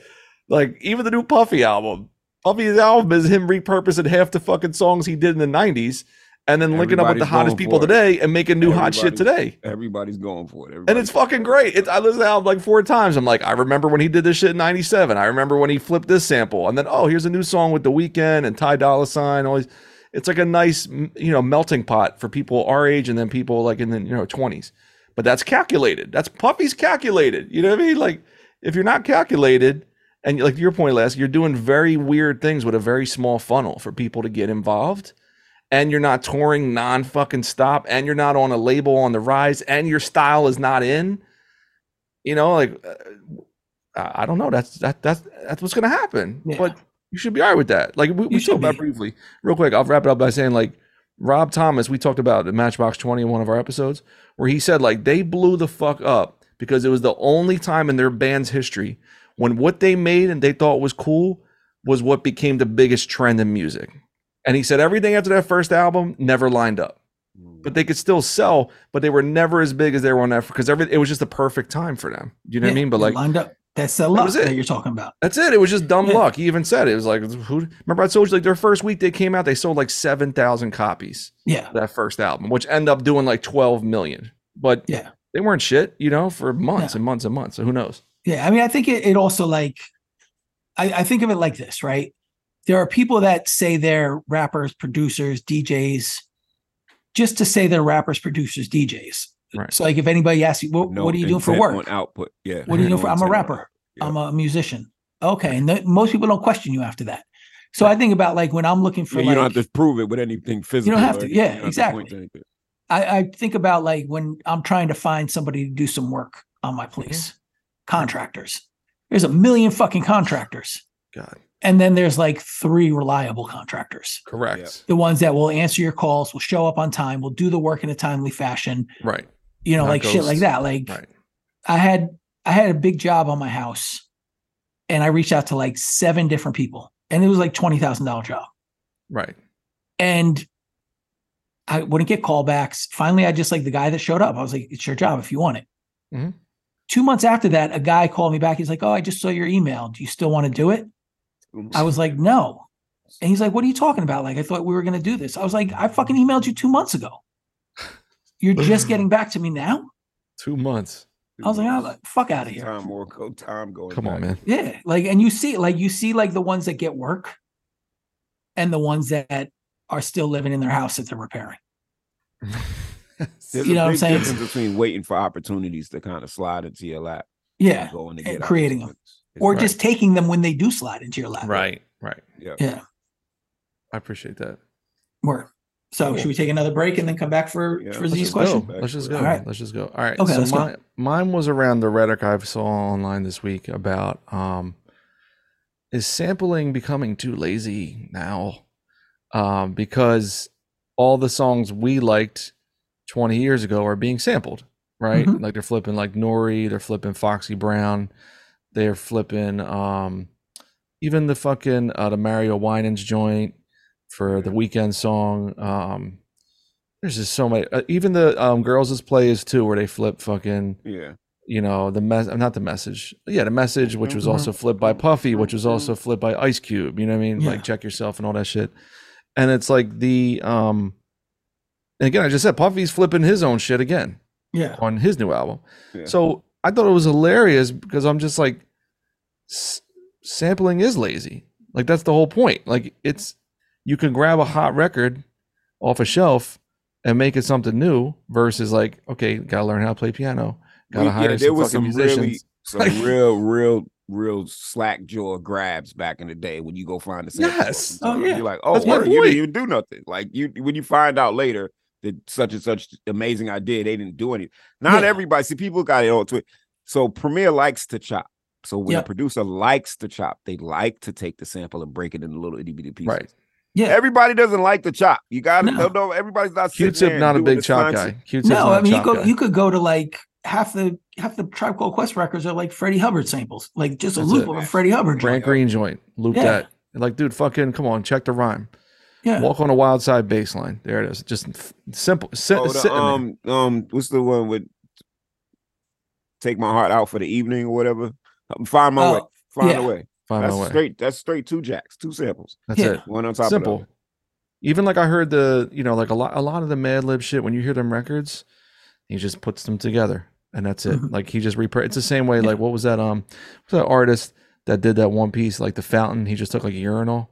Like even the new Puffy album, Puffy's album is him repurposing half the fucking songs he did in the '90s, and then linking up with the hottest people today and making new hot shit today. Everybody's going for it. And it's fucking great. It's, I listened to album like four times. I'm like, I remember when he did this shit in '97. I remember when he flipped this sample, and then oh, here's a new song with The Weeknd and Ty Dolla Sign. All these, it's like a nice, you know, melting pot for people our age and then people like in the you know 20s. But that's calculated. That's Puffy's calculated. You know what I mean? Like if you're not calculated, and like your point, last, you're doing very weird things with a very small funnel for people to get involved and you're not touring non fucking stop and you're not on a label on the rise and your style is not in you know like uh, i I don't know. That's that that's that's what's gonna happen. Yeah. but you should be all right with that. Like we, we talked about briefly. Real quick i'll wrap it up by saying like rob thomas we talked about the matchbox 20 in one of our episodes where he said like they blew the fuck up because it was the only time in their band's history when what they made and they thought was cool was what became the biggest trend in music and he said everything after that first album never lined up hmm. but they could still sell, but they were never as big as they were on that because every it was just the perfect time for them. Do you know what I mean? But like lined up. That's the luck it. that you're talking about. that's it. It was just dumb Yeah. luck. He even said it. It was like who remember I told you like their first week they came out, they sold like seven thousand copies Yeah. that first album, which ended up doing like twelve million. But Yeah. they weren't shit, you know, for months Yeah. and months and months. So who knows? Yeah. I mean, I think it, it also like, I, I think of it like this, right? There are people that say they're rappers, producers, DJs, just to say they're rappers, producers, DJs. Right. So, like, if anybody asks you, what, no what are you doing for intent work? On output. Yeah. What are you doing No for? I'm a rapper. Yeah. I'm a musician. Okay. And th- most people don't question you after that. So I think about like when I'm looking for Yeah, you like, don't have to prove it with anything physical. have or to. anything. Yeah, You don't have to Yeah, exactly. to. I, I think about like when I'm trying to find somebody to do some work on my mm-hmm. place, contractors. There's a million fucking contractors. God. And then there's like three reliable contractors. Correct. The ones that will answer your calls, will show up on time, will do the work in a timely fashion, Right. you know, Not like shit like that. Like Right. I had I had a big job on my house and I reached out to like seven different people and it was like twenty thousand dollar job. Right. And I wouldn't get callbacks. Finally, I just like the guy that showed up. I was like, it's your job if you want it. Mhm. Two months after that, a guy called me back. He's like, Oh, I just saw your email. Do you still want to do it? I was like, No. And he's like, What are you talking about? Like, I thought we were going to do this. I was like, I fucking emailed you two months ago. You're just getting back to me now? Two months. I was like, oh, fuck out of here. Time more go time going. Come on, man. Yeah. Like, and you see, like, you see, like, the ones that get work and the ones that are still living in their house that they're repairing. There's You a know what I'm saying? difference between waiting for opportunities to kind of slide into your lap. Yeah. and going to and get creating them. Opportunities. It's Or right. just taking them when they do slide into your lap. right. Right. yeah. Yeah. I appreciate that. Word. So Cool. should we take another break and then come back for, Yeah. for Let's Z's question? Go. Let's just go. All right. Let's just go. All right. Okay, so let's go. my, mine was around the rhetoric I saw online this week about um, is sampling becoming too lazy now? Um, because all the songs we liked 20 years ago are being sampled, right? Mhm. Like they're flipping like Nori, they're flipping Foxy Brown, they're flipping um even the fucking uh the Mario Winans joint for the Weeknd song. Um there's just so many uh, even the um girls as plays too where they flip fucking Yeah. you know the mess not the message yeah the message which was also flipped by puffy which was also flipped by ice cube you know what i mean Yeah. like check yourself and all that shit and it's like the um and again i just said puffy's flipping his own shit again Yeah. on his new album Yeah. so i thought it was hilarious because i'm just like s- sampling is lazy like that's the whole point like it's you can grab a hot record off a shelf and make it something new versus like okay gotta learn how to play piano gotta We- hire yeah, some there was some really musicians some Like- real, real, real slack jaw grabs back in the day when you go find the sample. Yes. Oh, yeah. You're like, oh, word, you didn't even do nothing. Like you when you find out later that such and such amazing idea, they didn't do anything. Not Yeah. everybody. See, people got it all to it. So Premier likes to chop. So when Yep. a producer likes to chop, they like to take the sample and break it into little itty bitty pieces. right Yeah. Everybody doesn't like the chop. You got to No. know. No, everybody's not. sitting q-tip and not a big chop guy q-tip's No, not I a mean you go guy. you could go to like half the half the Tribe Called Quest records are like Freddie Hubbard samples, like just a loop it. of a Freddie Hubbard. Grant joint. Green joint, loop Yeah. that. Like, dude, fucking come on, check the rhyme. Yeah, Walk on a wild side bass line. There it is. Just f- simple. Sit, Oh, the, um, um, what's the one with "Take My Heart Out for the Evening" or whatever? Um, Find my Oh, way. Find yeah. a way. Find That's my way. straight. That's straight two jacks, two samples, That's Yeah. it. one on top Simple. of the other. Even like I heard the, you know, like a lot, a lot of the Madlib shit. When you hear them records, he just puts them together, and that's it. Mhm. Like he just repre It's the same way. Yeah. Like what was that? Um, what's that artist that did that one piece, like the fountain? He just took like a urinal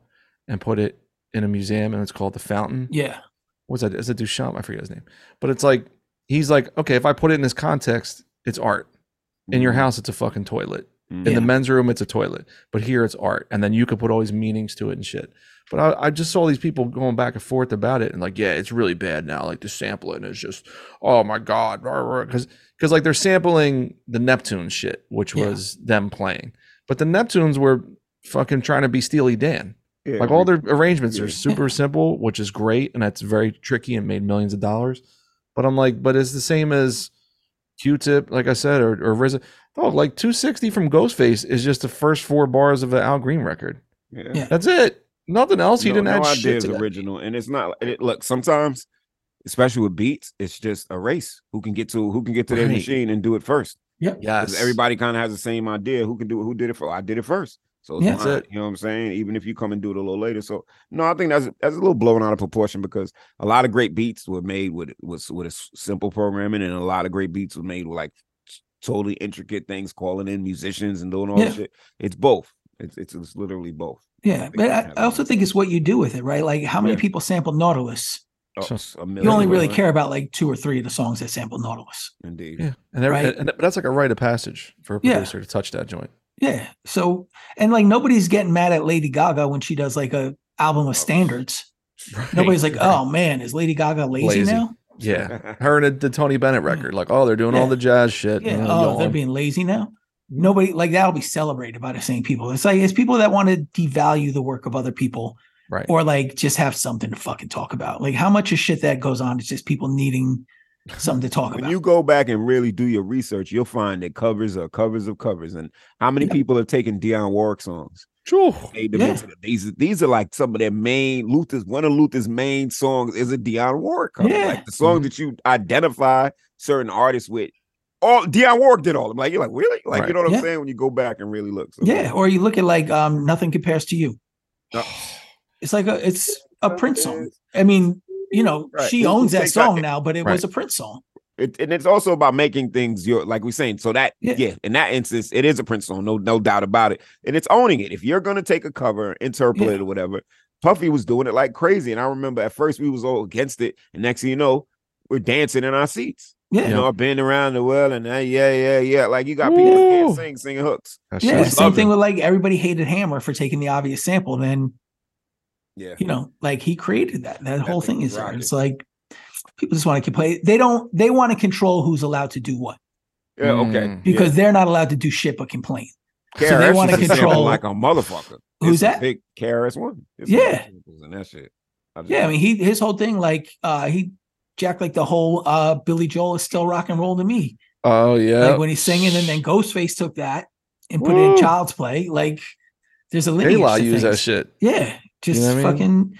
and put it in a museum, and it's called the Fountain. yeah, what's that? Is it Duchamp? I forget his name. But it's like he's like, okay, if I put it in this context, it's art. In your Mhm. house, it's a fucking toilet. Mhm. In Yeah. the men's room, it's a toilet. But here, it's art, and then you could put all these meanings to it and shit. But I, I just saw these people going back and forth about it, and like, yeah, it's really bad now. Like the sampling is just, oh my god, because because like they're sampling the Neptune shit, which Yeah. was them playing, but the Neptunes were fucking trying to be Steely Dan. Yeah, Like all their arrangements Yeah. are super simple, which is great, and that's very tricky and made millions of dollars. But I'm like, but it's the same as Q-Tip, like I said, or or RZA. Oh, like 260 from Ghostface is just the first four bars of an Al Green record. yeah. Yeah. That's it. Nothing else. He no, didn't no add idea shit is to that. original, and it's not. It, look, sometimes, especially with beats, it's just a race. Who can get to who can get to their machine and do it first? Yeah. Yes, everybody kind of has the same idea. Who can do it? Who did it for? I did it first. So Yeah. That's mine, it. You know what I'm saying? Even if you come and do it a little later. So no, I think that's that's a little blown out of proportion because a lot of great beats were made with was with a s- simple programming, and a lot of great beats were made with like totally intricate things, calling in musicians and doing all Yeah. this shit. It's both. It's, it's it's literally both. yeah. think But I, I also think it's what you do with it, right? Like how many Yeah. people sample Nautilus? Oh, So- it's a You only really ways. care about like two or three of the songs that sample Nautilus. Indeed. yeah, and, every, Right. and but that's like a rite of passage for a Yeah. producer to touch that joint. Yeah. So and like nobody's getting mad at Lady Gaga when she does like a album Oh, of standards. Right, Nobody's like, oh man, is Lady Gaga lazy, Lazy. now? yeah, her and the, the Tony Bennett record, like, oh, they're doing all the jazz shit. Yeah. and Oh, they're being lazy now. Nobody like that'll be celebrated by the same people. It's like it's people that want to devalue the work of other people right. or like just have something to fucking talk about. Like how much of shit that goes on is just people needing something to talk when about. When you go back and really do your research, you'll find that covers are covers of covers. And how many Yeah. people have taken Dionne Warwick songs? Phew. Made them Yeah. these these are like some of their main Luther's one of Luther's main songs is a Dionne Warwick cover. Yeah. Like the songs that you identify certain artists with. All Dionne Warwick did all of them. Like you're like, really? Like Right. you know what Yeah. I'm saying? When you go back and really look. So, yeah, or you look at like um nothing compares to you. uh, It's like a it's a Prince song. I mean, you know, Right. she Who- who owns that takes that- song now, but it was a Prince song. It, and it's also about making things your like we're saying. So that Yeah. yeah. in that instance, it is a Prince song, no no doubt about it. And it's owning it. If you're gonna take a cover, interpolate Yeah. it or whatever, Puffy was doing it like crazy. And I remember at first we was all against it, and next thing you know, we're dancing in our seats. Yeah. You know, I've been around the world, and uh, yeah, yeah, yeah. Like you got people that can't sing, singing hooks. That Yeah, same thing it. with like everybody hated Hammer for taking the obvious sample. Then Yeah, you know, like he created that. That whole thing thing is there. It's like people just want to play. They don't. They want to control who's allowed to do what yeah, okay. Mm. because they're not allowed to do shit but complain. yeah. so they wanna used to sample control- like a motherfucker. Who's It's a that? Big KRS one. Yeah. and that shit. I just- Yeah, I mean, he his whole thing like uh he Jack, like the whole uh Billy Joel is still rock and roll to me. Oh yeah. Like when he's singing, and then Ghostface took that and put it in Child's Play. Like there's a lineage. Layla use that shit. Yeah, just know what I mean? fucking.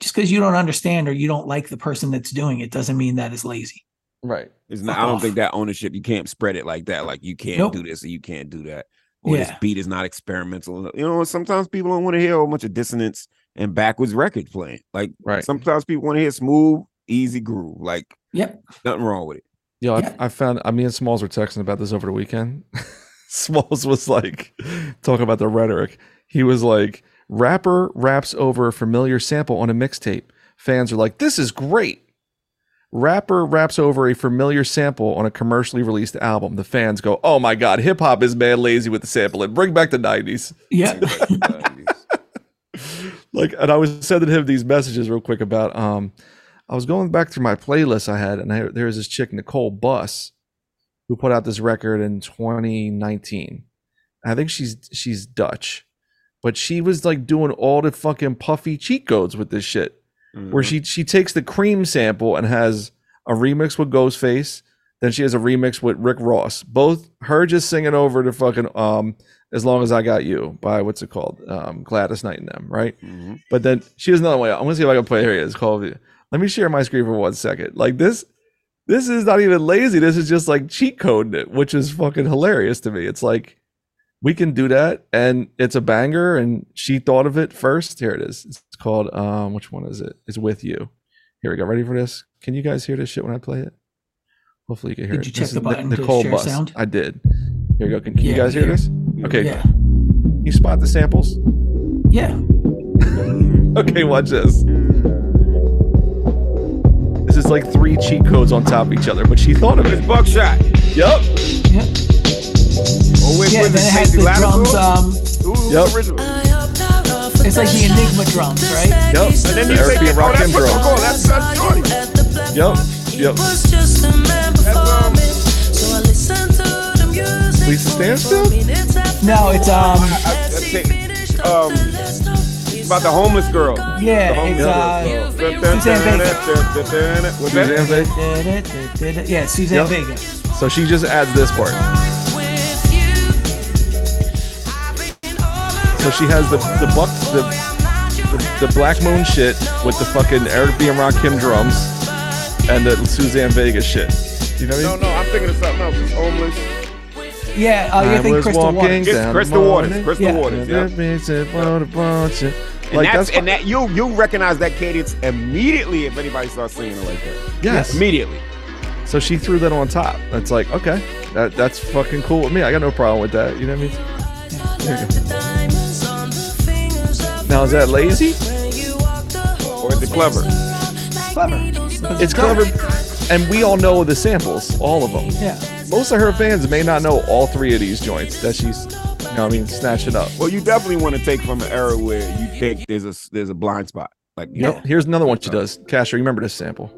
Just because you don't understand or you don't like the person that's doing it doesn't mean that is lazy. Right. It's not, Fuck I don't off. think that ownership. You can't spread it like that. Like you can't Nope. do this or you can't do that. Or this beat is not experimental. You know, sometimes people don't want to hear a whole bunch of dissonance and backwards record playing. Like Right. sometimes people want to hear smooth, easy groove. Like Yep. nothing wrong with it. Yo, Yeah. I, I found. Uh, I mean, Smalls were texting about this over the weekend. Smalls was like talking about the rhetoric. He was like, "Rapper raps over a familiar sample on a mixtape. Fans are like, this is great." Rapper raps over a familiar sample on a commercially released album. The fans go, "Oh my god, hip hop is mad lazy with the sample. And bring back the '90s." Yep. like and i was sending him these messages real quick about um i was going back through my playlist i had and I, there was this chick Nicole Bus who put out this record in 2019 i think she's she's dutch but she was like doing all the fucking puffy cheat codes with this shit where Mhm. she she takes the cream sample and has a remix with Ghostface. Then she has a remix with Rick Ross. Both her just singing over the fucking um as long as I got you by what's it called um Gladys Knight and them right. Mhm. But then she has another way. I'm gonna see if I can play here. It's called. Let me share my screen for one second. Like this. This is not even lazy. This is just like cheat coding it, which is fucking hilarious to me. It's like we can do that, and it's a banger. And she thought of it first. Here it is. It's called um. Which one is it? It's with you. Here we go. Ready for this? Can you guys hear this shit when I play it? Hopefully you can hear it. Did it. you check This the is Ni- button to Nicole share Bus. sound? I did. Here we go. Can, can you guys hear here. this? Okay. Yeah. You spot the samples? Yeah. Okay, watch this. This is like three cheat codes on top of each other, but she thought of It's it. buckshot. Yep. Yep. Oh, wait, Yeah. was Then it has the Lattimore? drums. Um, Who- who's Yep. original? it's like the Enigma drums, right? Yep. And then you Eric say, B. oh, Rock that's and what you drum. call that's that's Shorty. Yep. Yep. Lisa Stansfield? No, it's um. I- I think, um, about the homeless girl. Yeah, The homeless it's girl. uh. Dun, dun, Suzanne Vega. Suzanne. Yeah, Suzanne Yep. Vega. So she just adds this part. So she has the the buck the the, the Black Moon shit with the fucking Eric B and Rakim drums and the Suzanne Vega shit. You know what I No, mean? no, I'm thinking of something else. It's homeless. Yeah, oh, I you think was Crystal walking Waters? It's down Crystal the Waters. morning. Crystal Yeah. Waters. Yeah. Like And that's, that's and that you you recognize that cadence immediately if anybody starts singing it like that. yes. Immediately. So she threw that on top. That's like okay, that that's fucking cool with me. I got no problem with that. You know what I mean? There. Now is that lazy? Or is it clever? Clever. It's clever, and we all know the samples, all of them. Yeah. Most of her fans may not know all three of these joints that she's, you know, I mean, snatching up. Well, you definitely want to take from an era where you think there's a there's a blind spot. Like you Yep. know, Here's another one she does. Casher, you remember this sample?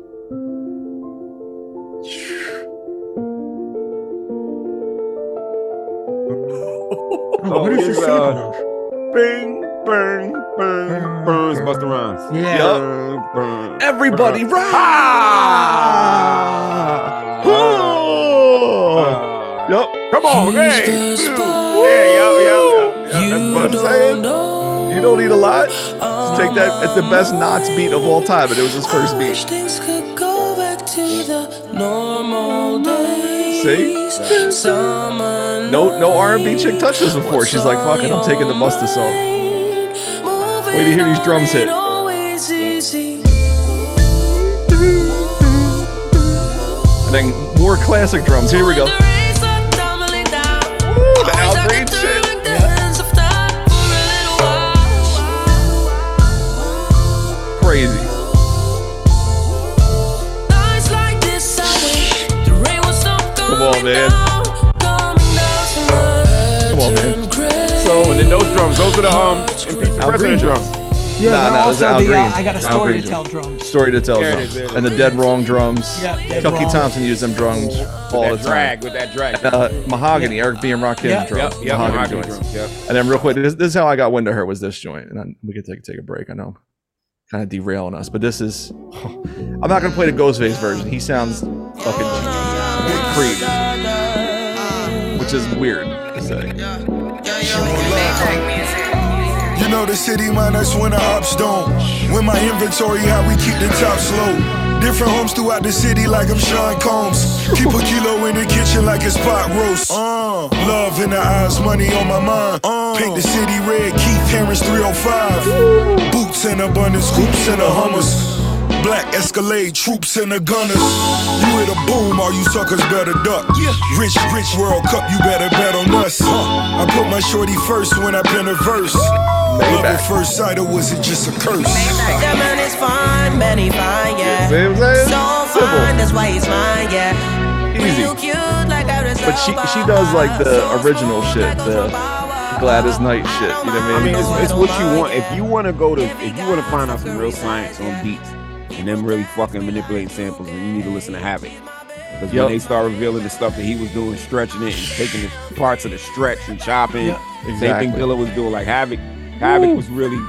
Oh, what is this uh, sample? Bing, bang, bang, burns, Busta Rhymes. Yeah. Burn, burn, Everybody, burn. rah! Ah! Yup. Come on, hey. Yeah, yeah, yeah, yeah. That's what I'm saying. You don't need a lot. Just take that. It's the best Knots beat of all time, and it was his first beat. Things could go back to the normal days. See? Summer No, no R&B chick touched this before. She's like, "Fuck it, I'm taking the Busta song." Wait to hear these drums hit. And then more classic drums. Here we go. the Al Green shit. Crazy. Come on, man. Come on, man. So, and then those drums, those are the um, impeachment Al Green president drums. drums. Yeah, Nah, but nah, it's also Al the, Green. uh, I got a story to tell drums. Story to tell There drums. is, And the. Dead Wrong drums. Yeah, Chucky Wrong. Thompson used them drums all the That time. drag with that drag. Uh, Mahogany, Eric B. and Rakim Yeah. drums. Yep, yep, Mahogany mahogany joints. drums. Yep. And then real quick, this, this is how I got wind of her was this joint, and then we could take take a break. I know, kind of derailing us. But this is, I'm not gonna play the Ghostface version. He sounds fucking crazy, which is weird to say. Know the city that's when the ops don't. When my inventory, how we keep the top slow. Different homes throughout the city like I'm Sean Combs. Keep a kilo in the kitchen like it's pot roast. Uh, love in the eyes, money on my mind. Paint the city red, Keith Harris 305. Boots in abundance, hoops in the Hummers. Black Escalade, troops and the gunners. You hit a boom, all you suckers better duck. Rich, rich World Cup, you better bet on us. I put my shorty first when I pen a verse. Love at first sight, or was it just a curse? That man is fine, man, he fine, yeah. See what I'm saying? So Simple. fine, that's why he's mine, yeah. Easy. You cute like a But she she does like the original shit, the Gladys Knight shit. You know what I mean? I mean? mean, it's, it's what you want. If you want to go to, if you want to find out some real science on beats and them really fucking manipulating samples, and you need to listen to Havoc. Because Yup. when they start revealing the stuff that he was doing, stretching it and taking the parts of the stretch and chopping, Yep. same thing Dilla was doing. Like Havoc, Havoc was really,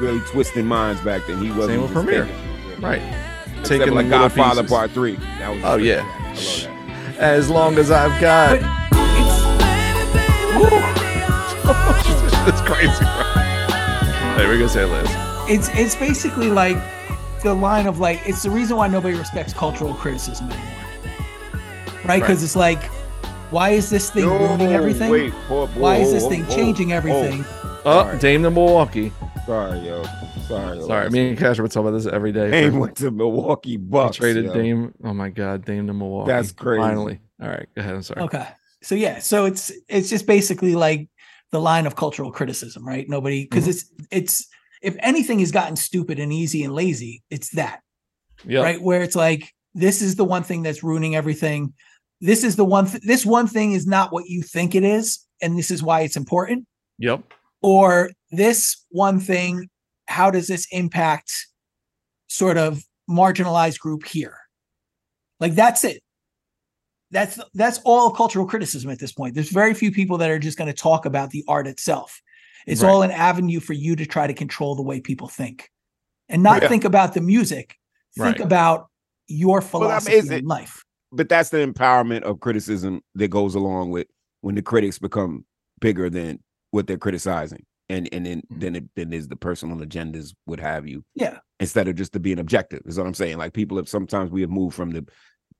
really twisting minds back then. He wasn't Same with just Premier. Right. Except Taking for like Godfather pieces. Part Three. That was Oh, yeah. I love that. As long as I've got. It's crazy, bro. Hey, we're gonna say Liz. it's it's basically like the line of like it's the reason why nobody respects cultural criticism anymore right because it's like why is this thing ruining everything Wait, whoa, whoa, why is this whoa, thing whoa, changing everything Oh, Sorry. Dame to Milwaukee. Sorry, yo. Sorry. yo. Sorry, me and Cash were talking about this every day. Dame went to Milwaukee I Bucks. traded yo. Dame. Oh my God, Dame to Milwaukee. That's crazy. Finally. All right, go ahead. I'm sorry. okay so yeah so it's it's just basically like the line of cultural criticism right nobody because Mhm. it's it's if anything has gotten stupid and easy and lazy it's that Yeah. right? Where it's like this is the one thing that's ruining everything. This is the one th- this one thing is not what you think it is and this is why it's important. Yep. or this one thing how does this impact sort of marginalized group here? Like that's it. That's that's all cultural criticism at this point. There's very few people that are just going to talk about the art itself it's Right. all an avenue for you to try to control the way people think and not Yeah. think about the music think Right. about your philosophy is in it. life But that's the empowerment of criticism that goes along with when the critics become bigger than what they're criticizing. And and then Mhm. then it then is the personal agendas would have you. Yeah. Instead of just to being objective. Is what I'm saying. Like people have sometimes we have moved from the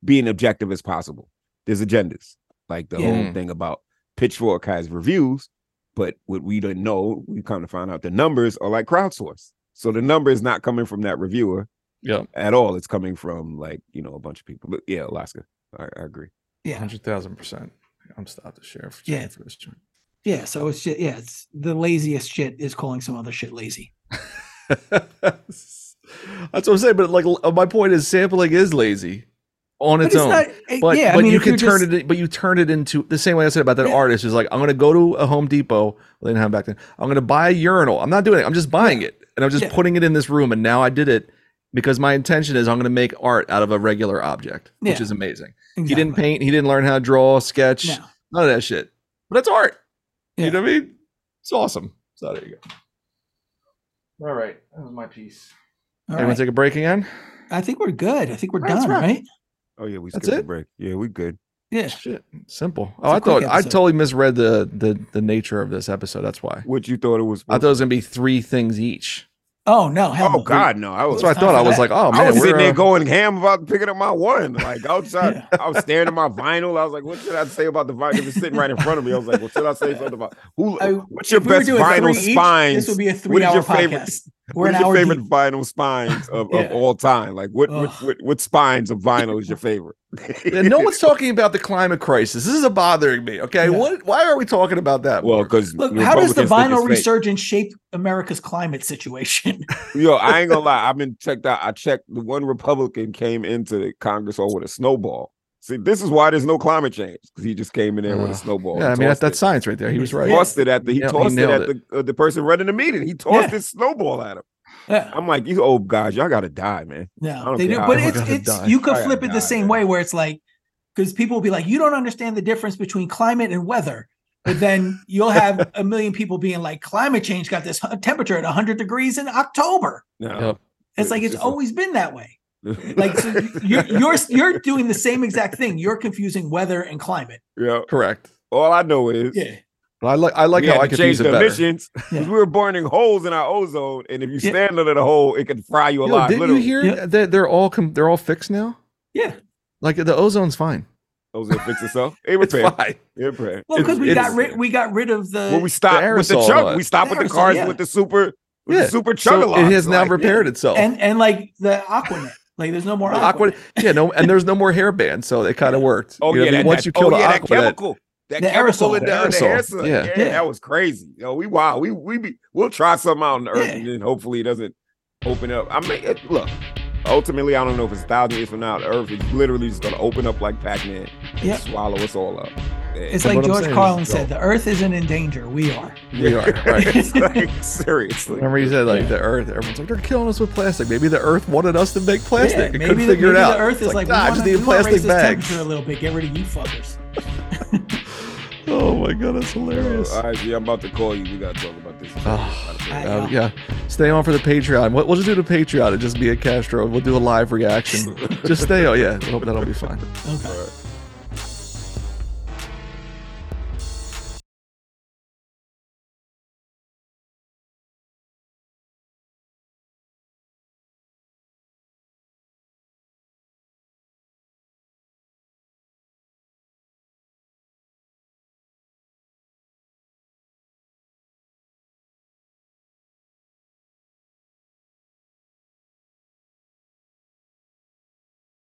being objective as possible. There's agendas. Like the Yeah. whole thing about Pitchfork has reviews, but what we didn't know, we come to find out the numbers are like crowdsourced. So the number is not coming from that reviewer yeah. at all. It's coming from like, you know, a bunch of people. But yeah, Alaska. I, I agree. yeah Hundred thousand percent. I'm stopped the share for, Yeah. for this joint. yeah so it's just yeah it's the laziest shit is calling some other shit lazy That's what I'm saying. But like, my point is, sampling is lazy on its, it's own. not eh, but yeah but i mean you can turn just- it. But you turn it into the same way I said about that Yeah. artist. Is like, I'm gonna go to a Home Depot. Well, they didn't have back then. I'm gonna buy a urinal. I'm not doing it. I'm just buying it, and I'm just Yeah. putting it in this room. And now I did it because my intention is I'm gonna make art out of a regular object, which is amazing. He didn't paint. He didn't learn how to draw, sketch, No. none of that shit. But it's art. Yeah. You know what I mean? It's awesome. So there you go. All right, that was my piece. All Everyone right. take a break again. I think we're good. I think we're right, done, right? Oh yeah, we That's skipped it? the break. Yeah, we good. Yeah. Shit, simple. Oh, a I quick thought I totally misread the the the nature of this episode. That's why What you thought it was? I thought it was gonna be three things each. Oh no, hell oh no. God, no! I was That's what I thought. I was like, oh man, I was sitting there uh, going ham about picking up my one. Like outside, Yeah. I was staring at my vinyl. I was like, what should I say about the vinyl? It was sitting right in front of me. I was like, what should I say something about? Who? I- what's your If we best doing vinyl three each, spines? This would be a What is three-hour your favorite- podcast. We're What an your favorite deep. vinyl spines of, Yeah. of all time? Like what, what, what what spines of vinyl is your favorite? and no one's talking about the climate crisis. This is bothering me. Okay, Yeah. what? Why are we talking about that? well, because Look, how does the vinyl resurgence shape America's climate situation? Yo, I ain't gonna lie. I've been checked out. I checked the one Republican came into the Congress hall with a snowball. See, this is why there's no climate change because he just came in there with Uh, a snowball. yeah, I mean that, that's science right there. He was right. tossed it at the he Yeah, he tossed it nailed at the uh, the person running the meeting. He tossed Yeah. his snowball at him. yeah. I'm like, you old guys, y'all gotta die, man. I No, they do, but I it's it's die. you could flip gotta it the die, same man. way where it's like because people will be like, you don't understand the difference between climate and weather. But then you'll have a million people being like, climate change got this temperature at 100 degrees in October. No, Yep. It's like it's just a- always been that way. Like so you're you're you're doing the same exact thing. You're confusing weather and climate. yeah. Correct. All I know is Yeah. But I like I like we how I to confuse change it the better. emissions 'cause Yeah. we were burning holes in our ozone, and if you Yeah. stand under the hole, it can fry you Yo, alive. didn't literally. you hear Yep. that they're all com- they're all fixed now? Yeah. Like the ozone's fine. Ozone fix itself. It It's fine. It repair. Well, because we got rid we got rid of the When we stopped with the chug, one. we stopped The with the aerosol, cars yeah. with the super, with Yeah. the super So it has now like, repaired itself. and and like the Aquanet. Like there's no more The Aquanet. Aqua, yeah, no, and there's no more hair band, so it kind of worked. Oh You know yeah, what I mean? that, once that, you kill oh, the yeah, that Aqua, that- The aerosol. chemical in The the, the aerosol, aerosol. yeah. Yeah. Yeah. that was crazy. Yo, we wow, we we be we'll try something out on the earth, Yeah. and then hopefully it doesn't open up. I mean, it, look, ultimately, I don't know if it's a thousand years from now, the earth is literally just gonna open up like Pac-Man and Yep. swallow us all up. Yeah. It's like George Carlin said, the earth isn't in danger. We are. We are, right. like seriously. Remember he said like the Earth. Everyone's like they're killing us with plastic. Maybe the Earth wanted us to make plastic. Yeah, it maybe, couldn't the, figure maybe it out. the earth It's is like, nah, I we just wanna, need we plastic raise bags. temperature a little bit. Get rid of you fuckers. Oh my god, that's hilarious. All right, yeah, I'm about to call you. We gotta talk about this. Oh, I Uh, yeah, stay on for the Patreon. We'll, we'll just do the Patreon and just be a Castro. We'll do a live reaction. just stay. Oh yeah, I hope that'll be fine. Okay. All right.